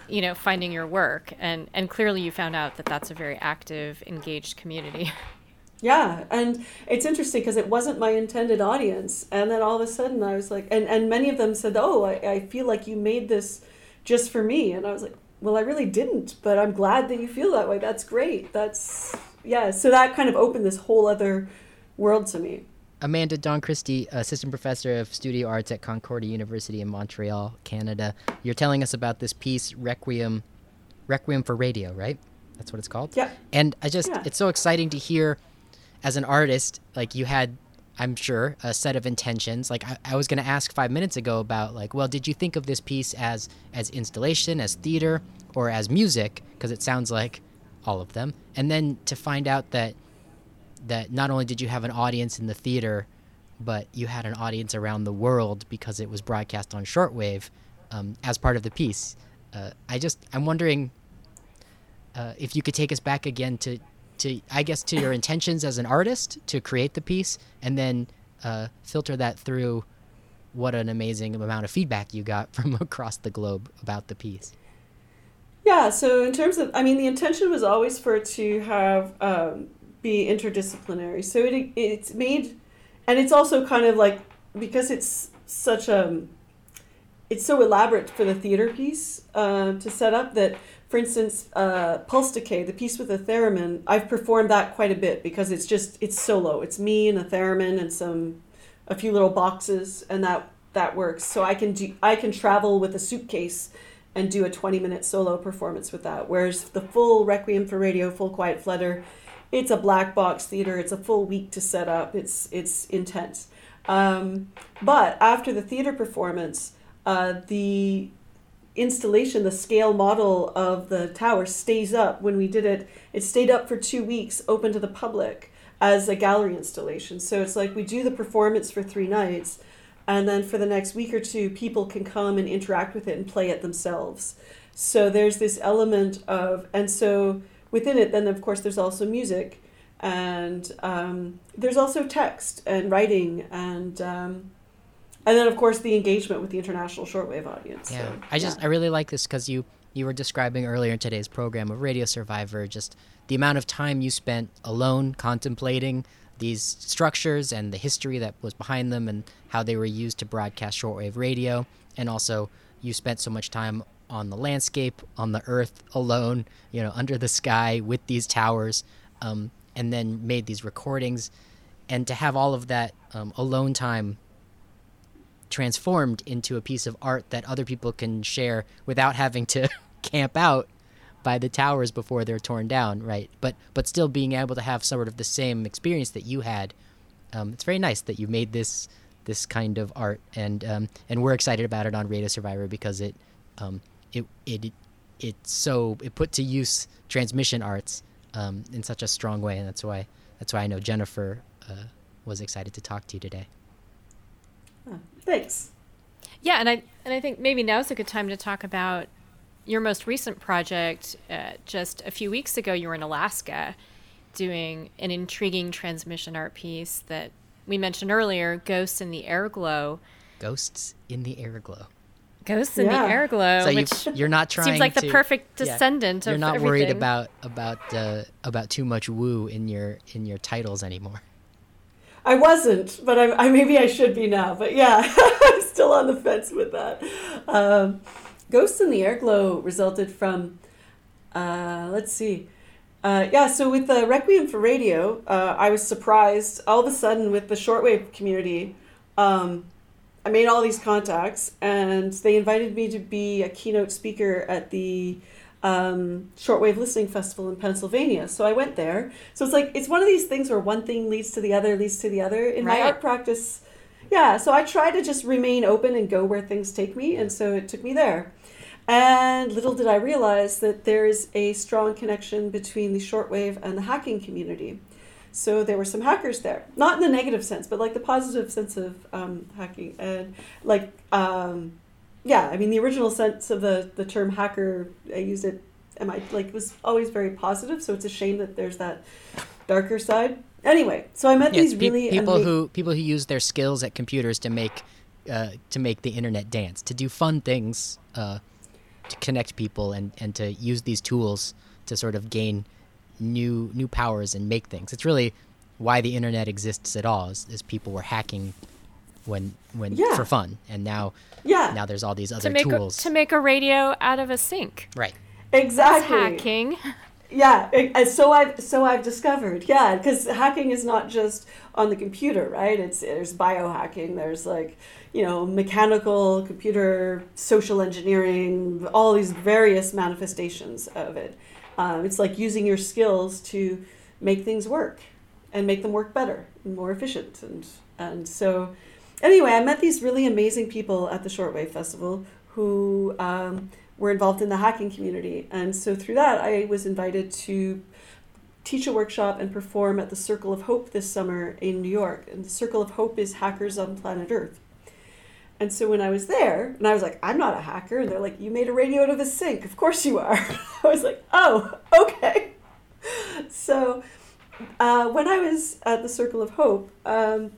you know finding your work and and clearly you found out that that's a very active engaged community Yeah, and it's interesting because it wasn't my intended audience, and then all of a sudden I was like, and and many of them said, "Oh, I, I feel like you made this just for me," and I was like, "Well, I really didn't, but I'm glad that you feel that way. That's great. That's yeah." So that kind of opened this whole other world to me. Amanda Dawn Christie, assistant professor of studio arts at Concordia University in Montreal, Canada. You're telling us about this piece, Requiem, Requiem for Radio, right? That's what it's called. Yeah. And I just, Yeah. it's so exciting to hear, as an artist, like you had, I'm sure, a set of intentions. Like I, I was going to ask five minutes ago about, like, well, did you think of this piece as as installation, as theater, or as music? Because it sounds like all of them. And then to find out that that not only did you have an audience in the theater, but you had an audience around the world because it was broadcast on shortwave um, as part of the piece. Uh, I just I'm wondering uh, if you could take us back again to to I guess to your intentions as an artist to create the piece, and then uh, filter that through what an amazing amount of feedback you got from across the globe about the piece. Yeah, so in terms of, I mean, the intention was always for it to have um, be interdisciplinary. So it it's made, and it's also kind of like because it's such a, it's so elaborate for the theater piece uh, to set up that, for instance, uh, Pulse Decay, the piece with the theremin, I've performed that quite a bit because it's just it's solo. It's me and a theremin and some, a few little boxes, and that that works. So I can do I can travel with a suitcase and do a 20 minute solo performance with that. Whereas the full Requiem for Radio, full Quiet Flutter, it's a black box theater. It's a full week to set up. It's it's intense. Um, but after the theater performance, uh, the installation, the scale model of the tower stays up. When we did it, it stayed up for two weeks, open to the public as a gallery installation. So it's like we do the performance for three nights, and then for the next week or two, people can come and interact with it and play it themselves. So there's this element of, and so within it, then of course there's also music, and um, there's also text and writing, and um, and then of course the engagement with the international shortwave audience. Yeah, So, I just I really like this because you you were describing earlier in today's program of Radio Survivor just the amount of time you spent alone contemplating these structures and the history that was behind them and how they were used to broadcast shortwave radio, and also you spent so much time on the landscape on the earth alone, you know, under the sky with these towers, um, and then made these recordings, and to have all of that um, alone time transformed into a piece of art that other people can share without having to camp out by the towers before they're torn down, right? But but still being able to have sort of the same experience that you had. Um, it's very nice that you made this this kind of art, and um, and we're excited about it on Radio Survivor because it um, it it it's so it put to use transmission arts um, in such a strong way, and that's why that's why I know Jennifer uh, was excited to talk to you today. Thanks. Yeah, and I and I think maybe now's a good time to talk about your most recent project. Uh, just a few weeks ago, you were in Alaska doing an intriguing transmission art piece that we mentioned earlier, "Ghosts in the Airglow." Ghosts in the Airglow. Ghosts in Yeah. the Airglow, So which you, you're not trying. Seems like the to- perfect yeah, descendant You're of not worried about about uh, about too much woo in your in your titles anymore. I wasn't, but I, I maybe I should be now. But yeah, I'm still on the fence with that. Um, Ghosts in the Airglow resulted from, uh, let's see, uh, yeah, so with the Requiem for Radio, uh, I was surprised all of a sudden with the shortwave community. Um, I made all these contacts, and they invited me to be a keynote speaker at the um, Shortwave Listening Festival in Pennsylvania. So I went there. So it's like it's one of these things where one thing leads to the other, leads to the other. In Right. my art practice, yeah. So I try to just remain open and go where things take me, and so it took me there. And little did I realize that there is a strong connection between the shortwave and the hacking community. So there were some hackers there, not in the negative sense, but like the positive sense of um, hacking, and like um, yeah, I mean the original sense of the the term hacker, I used it, and I like was always very positive. So it's a shame that there's that darker side. Anyway, so I met Yes, these pe- really people who people who use their skills at computers to make uh, to make the internet dance, to do fun things, uh, to connect people, and and to use these tools to sort of gain new new powers and make things. It's really why the internet exists at all. Is, is people were hacking when when Yeah. for fun, and now yeah, now there's all these to other make a, tools. to make a radio out of a sink. right. That's exactly hacking. Yeah, it- so I've so I've discovered. Yeah, because hacking is not just on the computer, right? It's there's biohacking. There's like you know mechanical, computer, social engineering, all these various manifestations of it. Um, it's like using your skills to make things work and make them work better and more efficient. And and so anyway, I met these really amazing people at the Shortwave Festival who. Um, were involved in the hacking community. And so through that, I was invited to teach a workshop and perform at the Circle of Hope this summer in New York. And the Circle of Hope is hackers on planet Earth. And so when I was there, and I was like, I'm not a hacker. And they're like, You made a radio out of a sink. Of course you are. I was like, Oh, okay. So uh, when I was at the Circle of Hope, um,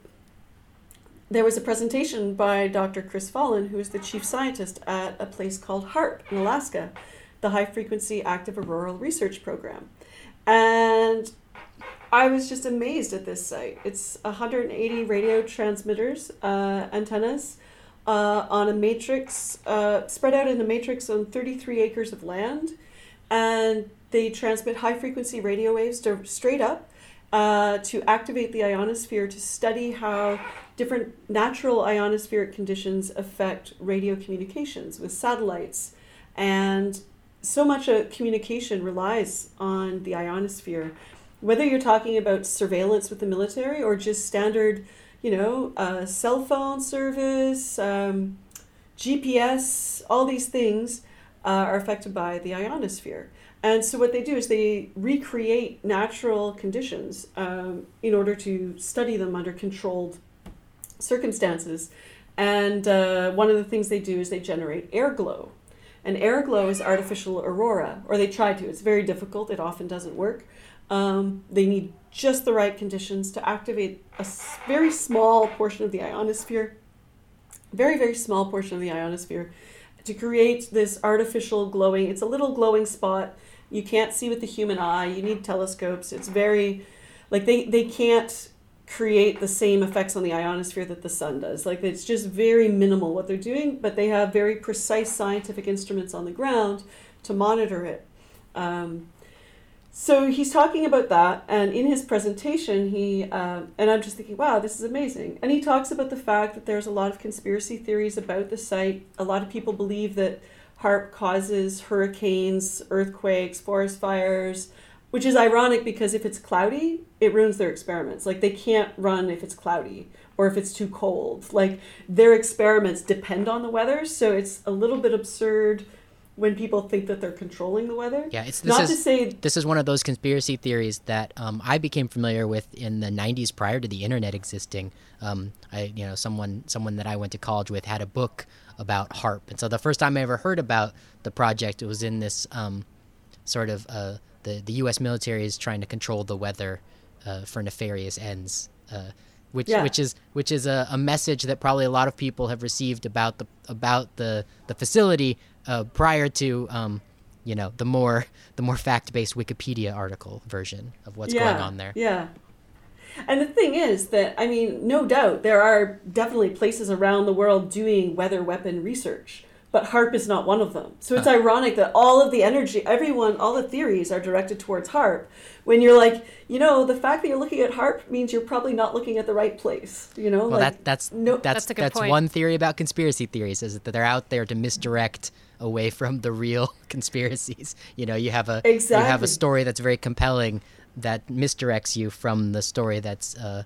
there was a presentation by Dr. Chris Fallen, who is the chief scientist at a place called HAARP in Alaska, the High Frequency Active Auroral Research Program. And I was just amazed at this site. It's 180 radio transmitters, uh, antennas, uh, on a matrix, uh, spread out in a matrix on 33 acres of land. And they transmit high frequency radio waves to, straight up uh, to activate the ionosphere to study how different natural ionospheric conditions affect radio communications with satellites. And so much of communication relies on the ionosphere. Whether you're talking about surveillance with the military or just standard, you know, uh, cell phone service, um, GPS, all these things uh, are affected by the ionosphere. And so what they do is they recreate natural conditions um, in order to study them under controlled circumstances. And uh, one of the things they do is they generate air glow. And air glow is artificial aurora, or they try to. It's very difficult, it often doesn't work. Um, they need just the right conditions to activate a very small portion of the ionosphere, very, very small portion of the ionosphere, to create this artificial glowing. It's a little glowing spot. You can't see with the human eye. You need telescopes. It's very, like, they, they can't create the same effects on the ionosphere that the sun does. Like it's just very minimal what they're doing, but they have very precise scientific instruments on the ground to monitor it. Um, so he's talking about that, and in his presentation, he um, and I'm just thinking, wow, this is amazing. And he talks about the fact that there's a lot of conspiracy theories about the site. A lot of people believe that HAARP causes hurricanes, earthquakes, forest fires, which is ironic because if it's cloudy, it ruins their experiments. Like they can't run if it's cloudy or if it's too cold. Like their experiments depend on the weather, so it's a little bit absurd when people think that they're controlling the weather. Yeah, it's this not is to say this is one of those conspiracy theories that um, I became familiar with in the '90s prior to the internet existing. Um, I, you know, someone someone that I went to college with had a book about HAARP, and so the first time I ever heard about the project, it was in this um, sort of uh, the the U.S. military is trying to control the weather uh, for nefarious ends. Uh, which, Yeah. which is which is a, a message that probably a lot of people have received about the about the the facility uh, prior to um, you know the more the more fact based Wikipedia article version of what's going on there. Yeah. And the thing is that, I mean, no doubt there are definitely places around the world doing weather weapon research. but HAARP is not one of them. So it's ironic that all of the energy, everyone, all the theories are directed towards HAARP When you're like, you know, the fact that you're looking at HAARP means you're probably not looking at the right place. You know, well, like, that, that's no, that's That's a good that's point. one theory about conspiracy theories is that they're out there to misdirect away from the real conspiracies. You know, you have a you have a story that's very compelling that misdirects you from the story that's uh,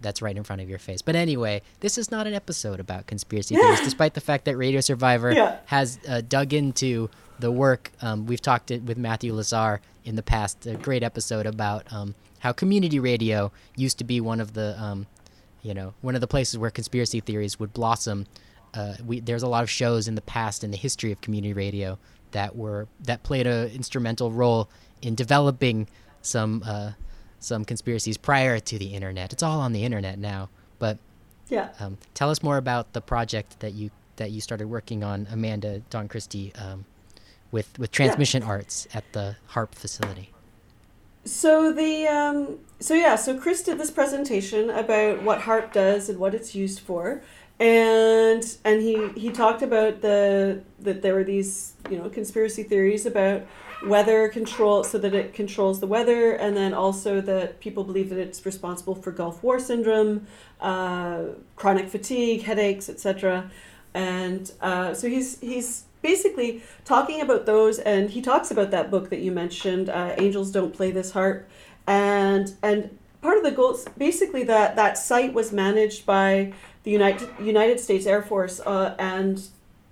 that's right in front of your face. But anyway, this is not an episode about conspiracy theories, despite the fact that Radio Survivor Yeah. has uh, dug into the work. Um, we've talked it with Matthew Lasar in the past, a great episode about um, how community radio used to be one of the, um, you know, one of the places where conspiracy theories would blossom. Uh, we, there's a lot of shows in the past in the history of community radio that were that played an instrumental role in developing some uh, some conspiracies prior to the internet. It's all on the internet now. But yeah. um, tell us more about the project that you that you started working on, Amanda Dawn Christie, um, with with Transmission Arts at the HAARP facility. So the um, so yeah, so Chris did this presentation about what HAARP does and what it's used for, and and he he talked about the that there were these you know conspiracy theories about weather control, so that it controls the weather, and then also that people believe that it's responsible for Gulf War syndrome, uh, chronic fatigue, headaches, etc. And uh, so he's he's basically talking about those, and he talks about that book that you mentioned, uh, "Angels Don't Play This HAARP," and and part of the goal, basically that that site was managed by the United United States Air Force uh, and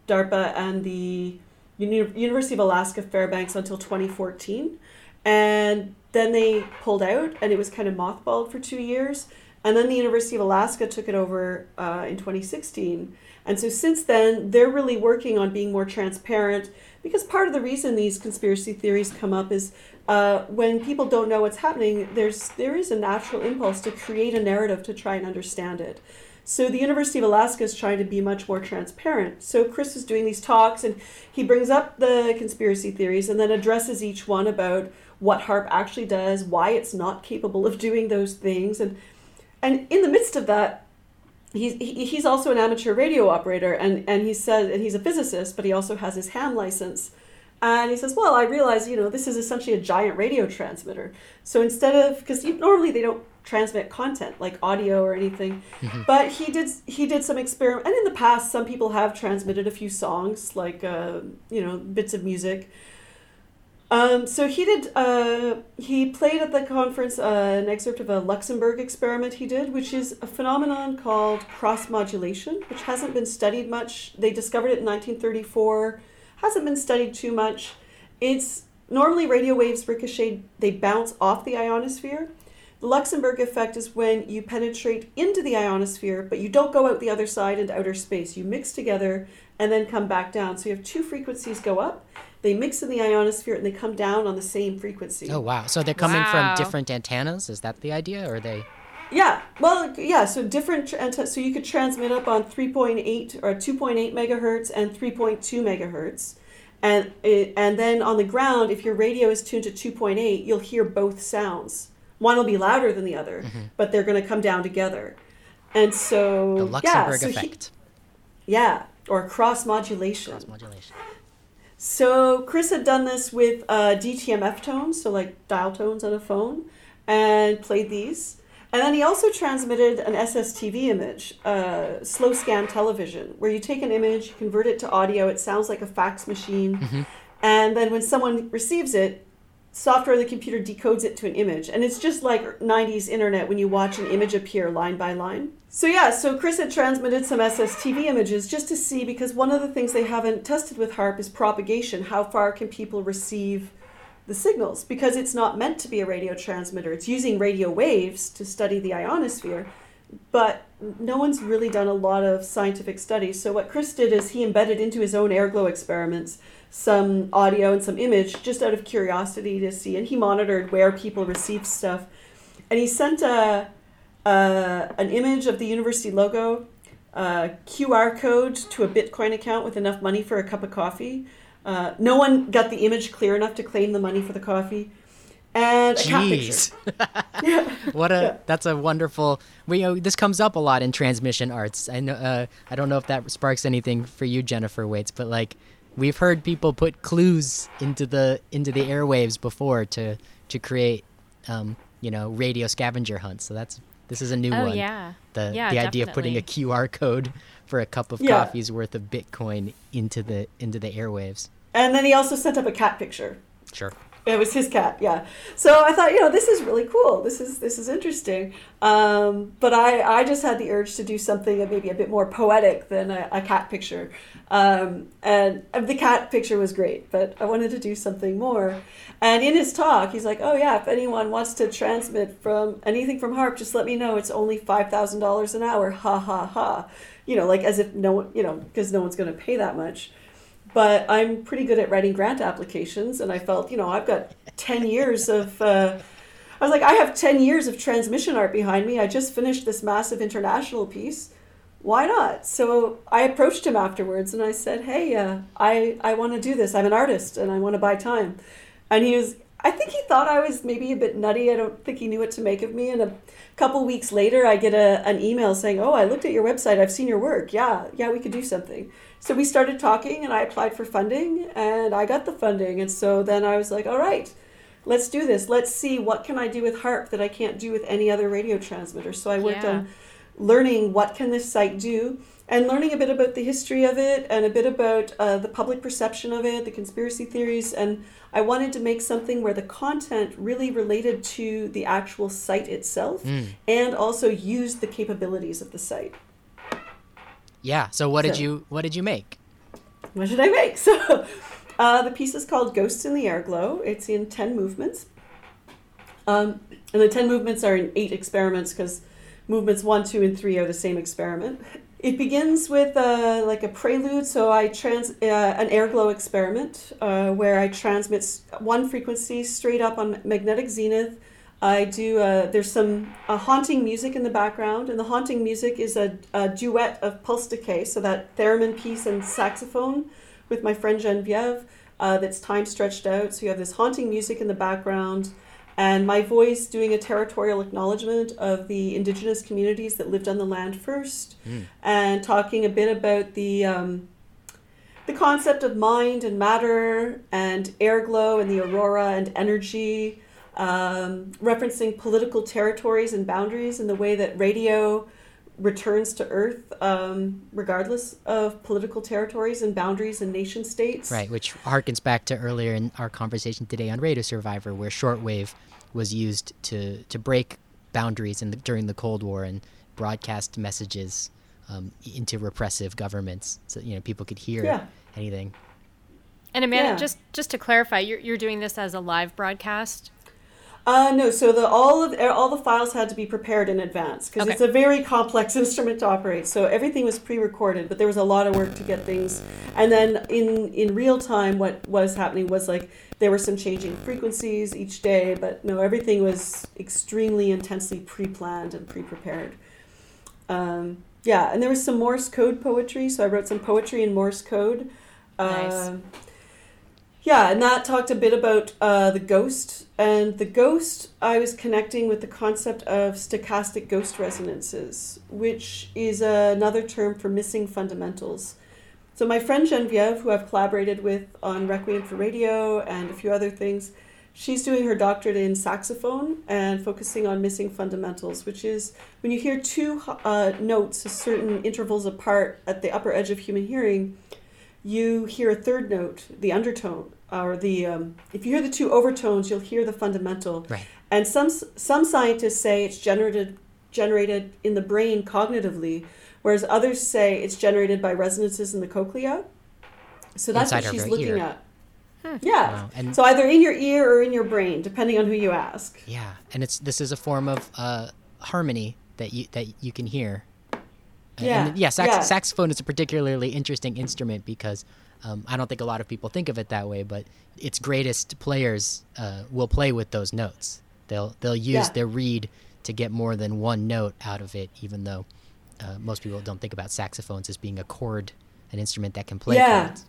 DARPA and the Uni- University of Alaska Fairbanks until 2014, and then they pulled out, and it was kind of mothballed for two years, and then the University of Alaska took it over uh, in 2016. And so since then, they're really working on being more transparent because part of the reason these conspiracy theories come up is uh, when people don't know what's happening, there's there is a natural impulse to create a narrative to try and understand it. So the University of Alaska is trying to be much more transparent. So Chris is doing these talks and he brings up the conspiracy theories and then addresses each one about what HAARP actually does, why it's not capable of doing those things, and and in the midst of that, he's he, he's also an amateur radio operator and and he says and he's a physicist but he also has his ham license. And he says well i realize you know this is essentially a giant radio transmitter. So instead of because normally they don't transmit content like audio or anything but he did he did some experiment and in the past some people have transmitted a few songs like uh, you know bits of music um, so he did. Uh, he played at the conference uh, an excerpt of a Luxembourg experiment he did, which is a phenomenon called cross modulation, which hasn't been studied much. They discovered it in 1934. Hasn't been studied too much. It's normally radio waves ricochet. They bounce off the ionosphere. The Luxembourg effect is when you penetrate into the ionosphere, but you don't go out the other side into outer space. You mix together and then come back down. So you have two frequencies go up. They mix in the ionosphere and they come down on the same frequency. Oh wow! So they're coming Wow. from different antennas. Is that the idea, or are they? Yeah, well, yeah. So different, tr- anten- so you could transmit up on three point eight or two point eight megahertz and three point two megahertz, and it, and then on the ground, if your radio is tuned to two point eight, you'll hear both sounds. One will be louder than the other, but they're going to come down together, and so The yeah, Luxembourg so he- yeah, or cross modulation. Cross modulation. So Chris had done this with uh, DTMF tones, so like dial tones on a phone, and played these. And then he also transmitted an SSTV image, uh, slow scan television, where you take an image, you convert it to audio. It sounds like a fax machine, and then when someone receives it, software in the computer decodes it to an image. And it's just like 90s internet when you watch an image appear line by line. So, yeah, so Chris had transmitted some SSTV images just to see, because one of the things they haven't tested with HAARP is propagation. How far can people receive the signals? Because it's not meant to be a radio transmitter, it's using radio waves to study the ionosphere. But no one's really done a lot of scientific studies. So, what Chris did is he embedded into his own airglow experiments some audio and some image just out of curiosity to see. And he monitored where people received stuff. And he sent a, a, an image of the university logo, a QR code to a Bitcoin account with enough money for a cup of coffee. Uh, no one got the image clear enough to claim the money for the coffee. and a cat picture. What a that's a wonderful. We you know this comes up a lot in transmission arts. I know. Uh, I don't know if that sparks anything for you, Jennifer Waits, but like we've heard people put clues into the into the airwaves before to to create, um, you know, radio scavenger hunts. So that's this is a new Oh, one. yeah. The Yeah, the idea of putting a. QR code for a cup of Yeah. coffee's worth of Bitcoin into the into the airwaves. And then he also sent up a cat picture. Sure. It was his cat, yeah. So I thought, you know, this is really cool. This is this is interesting. Um, but I, I just had the urge to do something maybe a bit more poetic than a, a cat picture. Um, and the cat picture was great, but I wanted to do something more. And in his talk, he's like, "Oh yeah, if anyone wants to transmit from anything from HAARP, just let me know. It's only five thousand dollars an hour. Ha ha ha." You know, like as if no one, you know, because no one's going to pay that much but I'm pretty good at writing grant applications, and I felt, you know, I've got 10 years of. Uh, I was like, I have 10 years of transmission art behind me. I just finished this massive international piece. Why not? So I approached him afterwards and I said, Hey, uh, I, I want to do this. I'm an artist and I want to buy time. And he was, I think he thought I was maybe a bit nutty. I don't think he knew what to make of me. And a couple weeks later, I get a, an email saying, Oh, I looked at your website. I've seen your work. Yeah, yeah, we could do something. So we started talking and I applied for funding and I got the funding. And so then I was like, All right, let's do this. Let's see what can I do with HAARP that I can't do with any other radio transmitter. So I worked Yeah. on learning what can this site do and learning a bit about the history of it and a bit about uh, the public perception of it the conspiracy theories and i wanted to make something where the content really related to the actual site itself and also used the capabilities of the site Yeah. So what did you what did you make? what did i make so uh, the piece is called ghosts in the airglow it's in 10 movements um, and the 10 movements are in eight experiments because movements one, two, and three are the same experiment. It begins with uh, like a prelude, so I trans uh, an airglow experiment uh, where I transmit one frequency straight up on magnetic zenith. I do uh, there's some uh, haunting music in the background, and the haunting music is a, a duet of pulse decay, so that theremin piece and saxophone with my friend Genevieve. Uh, that's time stretched out, so you have this haunting music in the background and my voice doing a territorial acknowledgement of the indigenous communities that lived on the land first, and talking a bit about the um, the concept of mind and matter and airglow and the aurora and energy, um, referencing political territories and boundaries and the way that radio returns to Earth, um, regardless of political territories and boundaries and nation states. Right, which harkens back to earlier in our conversation today on Radio Survivor, where shortwave was used to to break boundaries in the, during the Cold War and broadcast messages um, into repressive governments, so you know people could hear Yeah. anything. And Amanda, Yeah. just just to clarify, you're you're doing this as a live broadcast. Uh, no, so the all of all the files had to be prepared in advance because Okay. it's a very complex instrument to operate. So everything was pre-recorded, but there was a lot of work to get things. And then in in real time, what was happening was like there were some changing frequencies each day, but no, everything was extremely intensely pre-planned and pre-prepared. Um, yeah, and there was some Morse code poetry, so I wrote some poetry in Morse code. Nice. Yeah, and that talked a bit about uh, the ghost. And the ghost, I was connecting with the concept of stochastic ghost resonances, which is another term for missing fundamentals. So, my friend Genevieve, who I've collaborated with on Requiem for Radio and a few other things, she's doing her doctorate in saxophone and focusing on missing fundamentals, which is when you hear two uh, notes a certain intervals apart at the upper edge of human hearing, you hear a third note, the undertone, or the um, if you hear the two overtones, you'll hear the fundamental. Right. And some some scientists say it's generated generated in the brain cognitively, whereas others say it's generated by resonances in the cochlea. So that's Inside what she's looking ear. at. Yeah. Wow, and- so either in your ear or in your brain, depending on who you ask. Yeah, and it's this is a form of uh, harmony that you that you can hear. Yeah, and yeah, sax- yeah. saxophone is a particularly interesting instrument because um, I don't think a lot of people think of it that way, but its greatest players uh, will play with those notes. They'll they'll use Yeah. their reed to get more than one note out of it, even though uh, most people don't think about saxophones as being a chord, an instrument that can play Yeah. chords.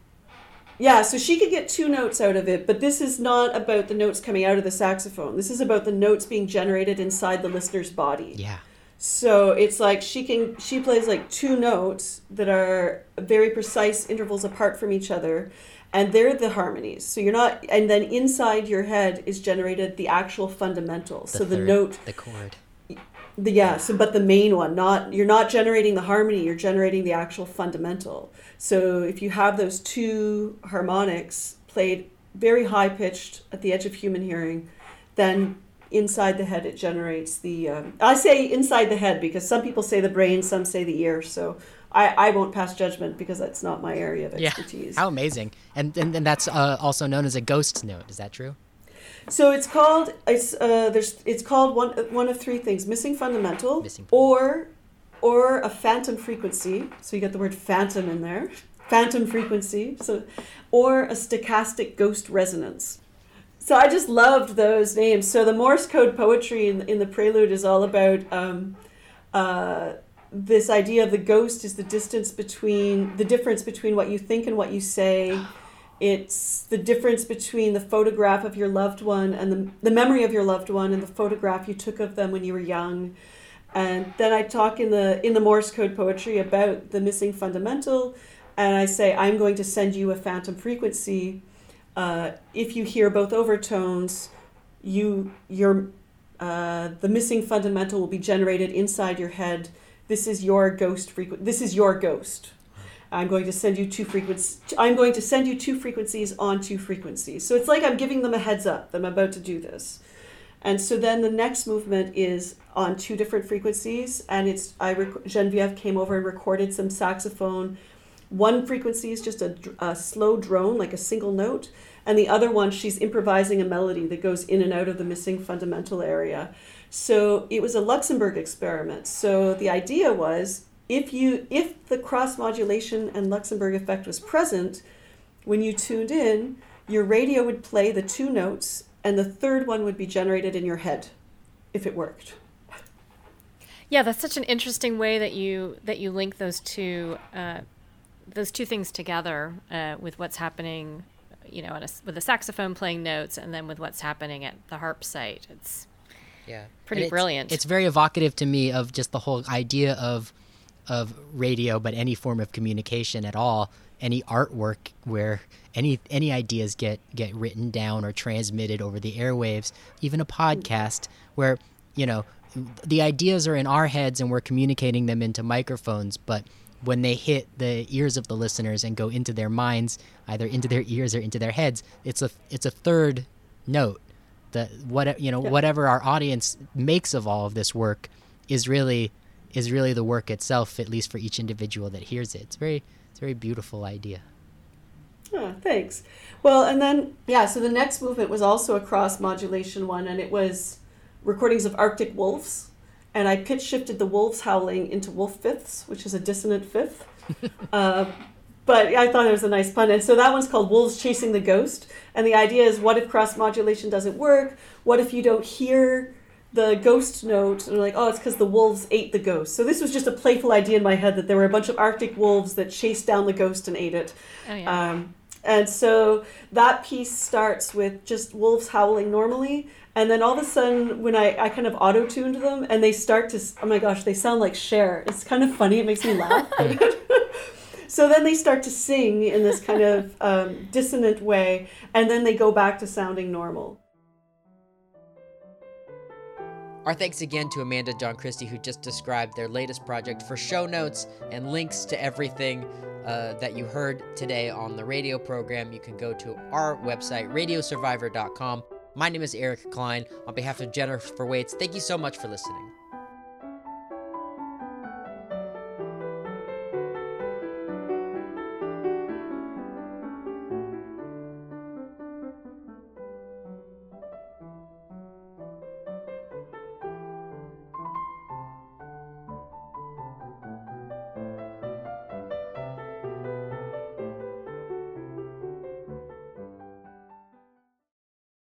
Yeah, so she could get two notes out of it, but this is not about the notes coming out of the saxophone. This is about the notes being generated inside the listener's body. Yeah. So it's like she can she plays like two notes that are very precise intervals apart from each other and they're the harmonies. So you're not and then inside your head is generated the actual fundamental. The so the note the chord. the yeah, so but the main one, not you're not generating the harmony, you're generating the actual fundamental. So if you have those two harmonics played very high pitched at the edge of human hearing, then inside the head it generates the um, I say inside the head because some people say the brain, some say the ear. So I, I won't pass judgment because that's not my area of Yeah. expertise. How amazing. And and, and that's uh, also known as a ghost note. Is that true? So it's called it's uh, there's it's called one one of three things: missing fundamental, Missing- or or a phantom frequency. So you get the word phantom in there, phantom frequency. So or a stochastic ghost resonance. So I just loved those names. So the Morse code poetry in in the prelude is all about. Um, uh, this idea of the ghost is the distance between the difference between what you think and what you say it's the difference between the photograph of your loved one and the, the memory of your loved one and the photograph you took of them when you were young and then i talk in the in the morse code poetry about the missing fundamental and i say i'm going to send you a phantom frequency uh, if you hear both overtones you your uh, the missing fundamental will be generated inside your head this is your ghost frequency this is your ghost I'm going to send you two frequencies. I'm going to send you two frequencies on two frequencies. So it's like I'm giving them a heads up that I'm about to do this. And so then the next movement is on two different frequencies, and it's I rec- Genevieve came over and recorded some saxophone. One frequency is just a, a slow drone, like a single note, and the other one she's improvising a melody that goes in and out of the missing fundamental area. So it was a Luxembourg experiment. So the idea was if you if the cross modulation and Luxembourg effect was present when you tuned in, your radio would play the two notes and the third one would be generated in your head if it worked. Yeah, that's such an interesting way that you that you link those two uh, those two things together uh, with what's happening, you know, on a, with the saxophone playing notes, and then with what's happening at the HAARP site. It's Yeah. Pretty it's- brilliant. It's very evocative to me of just the whole idea of of radio, but any form of communication at all, any artwork where any any ideas get get written down or transmitted over the airwaves, even a podcast where, you know, the ideas are in our heads and we're communicating them into microphones, but when they hit the ears of the listeners and go into their minds, either into their ears or into their heads, it's a it's a third note the what you know whatever our audience makes of all of this work is really is really the work itself at least for each individual that hears it. It's very it's a very beautiful idea. Ah, thanks. Well, and then yeah, so the next movement was also a cross modulation one, and it was recordings of Arctic wolves, and I pitch shifted the wolves howling into wolf fifths, which is a dissonant fifth. uh, but I thought it was a nice pun, and so that one's called Wolves Chasing the Ghost, and the idea is, what if cross modulation doesn't work? What if you don't hear the ghost note and they're like, oh, it's because the wolves ate the ghost. So this was just a playful idea in my head that there were a bunch of Arctic wolves that chased down the ghost and ate it. Oh, yeah. Um, and so that piece starts with just wolves howling normally. And then all of a sudden, when I, I kind of auto tuned them and they start to, oh my gosh, they sound like Cher. It's kind of funny. It makes me laugh. so then they start to sing in this kind of um, dissonant way. And then they go back to sounding normal. our thanks again to amanda dawn christie who just described their latest project for show notes and links to everything uh, that you heard today on the radio program you can go to our website radiosurvivor.com my name is eric klein. On behalf of jennifer waits thank you so much for listening